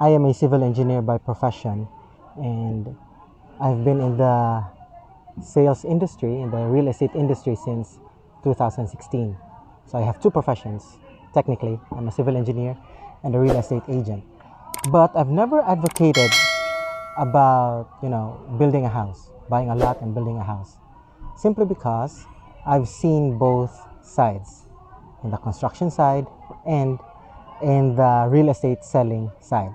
I am a civil engineer by profession, and I've been in the sales industry, in the real estate industry since 2016. So I have two professions. Technically, I'm a civil engineer and a real estate agent. But I've never advocated about, you know, building a house, buying a lot and building a house. Simply because I've seen both sides, in the construction side and in the real estate selling side.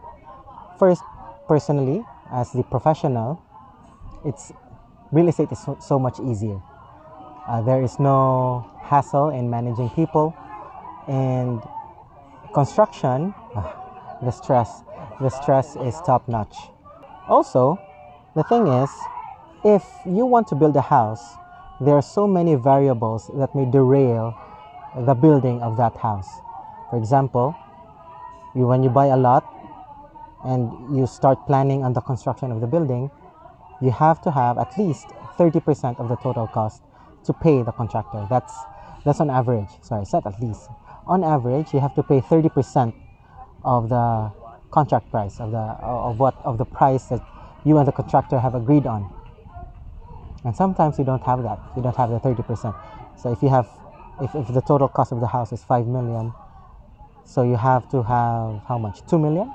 First, personally, as the professional, it's real estate is so, so much easier. Uh, there is no hassle in managing people, and construction, uh, the stress, the stress is top notch. Also, the thing is, if you want to build a house, there are so many variables that may derail the building of that house. For example, you when you buy a lot and you start planning on the construction of the building, you have to have at least 30% of the total cost to pay the contractor. That's that's on average. Sorry, set at least. On average, you have to pay 30% of the contract price of the of what of the price that you and the contractor have agreed on. And sometimes you don't have that. You don't have the 30%. So if you have if, if the total cost of the house is 5 million, so you have to have how much? 2 million?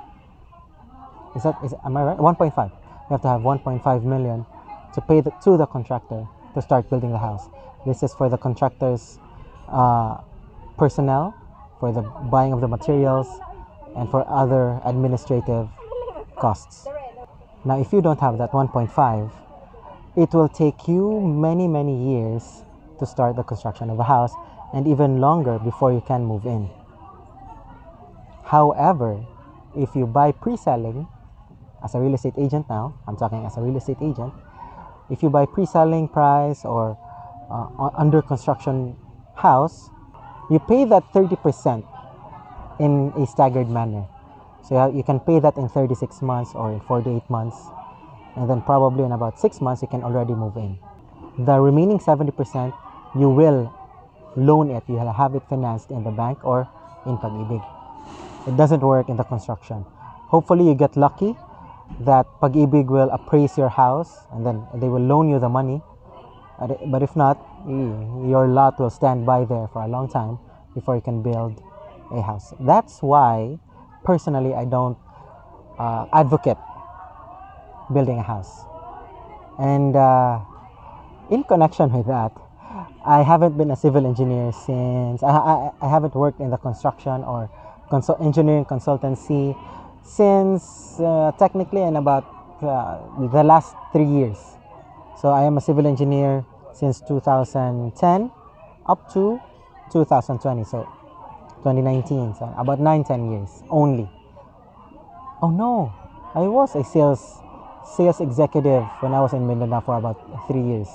Is that is am I right? 1.5. You have to have 1.5 million to pay the, to the contractor to start building the house. This is for the contractor's uh, personnel, for the buying of the materials, and for other administrative costs. Now, if you don't have that 1.5, it will take you many, many years to start the construction of a house and even longer before you can move in. However, if you buy pre selling as a real estate agent now, I'm talking as a real estate agent, if you buy pre-selling price or uh, under construction house you pay that 30% in a staggered manner. So you can pay that in 36 months or in 48 months and then probably in about 6 months you can already move in. The remaining 70% you will loan it you will have it financed in the bank or in pag-ibig. It doesn't work in the construction. Hopefully you get lucky that Pag-ibig will appraise your house and then they will loan you the money. But if not, your lot will stand by there for a long time before you can build a house. That's why, personally, I don't uh, advocate building a house. And uh, in connection with that, I haven't been a civil engineer since I, I, I haven't worked in the construction or consult, engineering consultancy since uh, technically in about uh, the last three years. So I am a civil engineer since 2010 up to 2020. So 2019. So about nine, ten years only. Oh no, I was a sales sales executive when I was in Mindanao for about three years.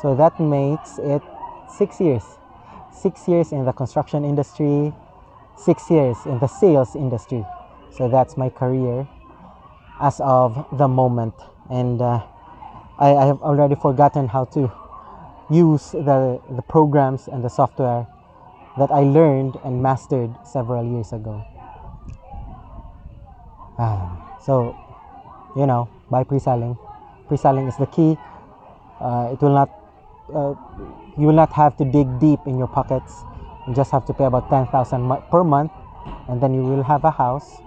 So that makes it six years. Six years in the construction industry, six years in the sales industry. So that's my career as of the moment. And uh, I, I, have already forgotten how to use the, the programs and the software that I learned and mastered several years ago. Ah, so, you know, by pre-selling. Pre-selling is the key. Uh, it will not, uh, you will not have to dig deep in your pockets. You just have to pay about 10,000 per month and then you will have a house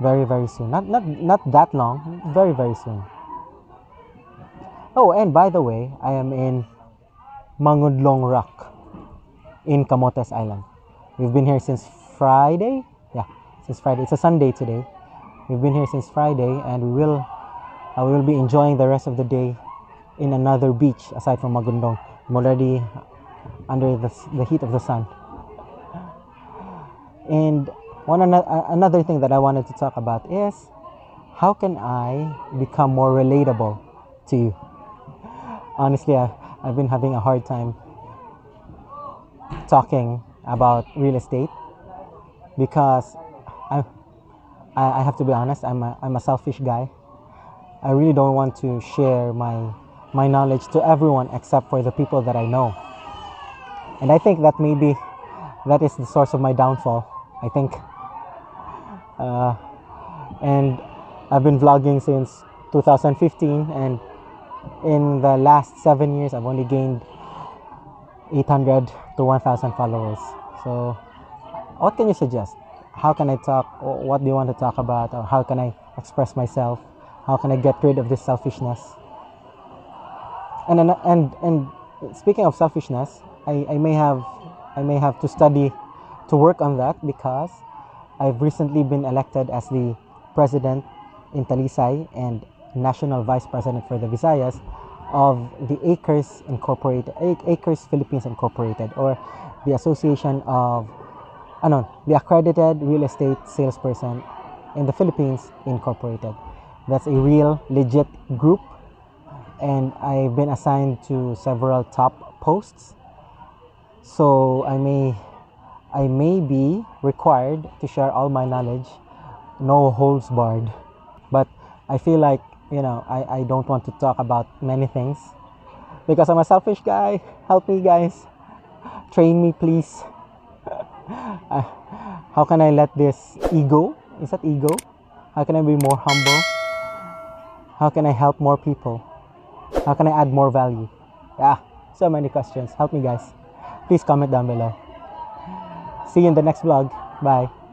very very soon. Not not not that long. Very very soon. Oh and by the way i am in mangodlong rock in camotes island. We've been here since friday. Yeah since friday. It's a sunday today. We've been here since friday and we will uh, we will be enjoying the rest of the day in another beach aside from magundong i'm already under the, the heat of the sun. And one another thing that I wanted to talk about is how can I become more relatable to you? Honestly, I, I've been having a hard time talking about real estate because I, I have to be honest, I'm a, I'm a selfish guy. I really don't want to share my, my knowledge to everyone except for the people that I know. And I think that maybe that is the source of my downfall. I think uh, and I've been vlogging since 2015 and in the last seven years I've only gained 800 to 1000 followers. So what can you suggest? How can I talk? What do you want to talk about? Or how can I express myself? How can I get rid of this selfishness? And and and, and speaking of selfishness I, I may have I may have to study to work on that because I've recently been elected as the president in Talisay and national vice president for the Visayas of the Acres Incorporated, Acres Philippines Incorporated, or the Association of, ano, the Accredited Real Estate Salesperson in the Philippines Incorporated. That's a real, legit group, and I've been assigned to several top posts. So I may, I may be required to share all my knowledge, no holds barred. But I feel like you know, I, I don't want to talk about many things because I'm a selfish guy. Help me, guys. Train me, please. uh, how can I let this ego? Is that ego? How can I be more humble? How can I help more people? How can I add more value? Yeah, so many questions. Help me, guys. Please comment down below. See you in the next vlog. Bye.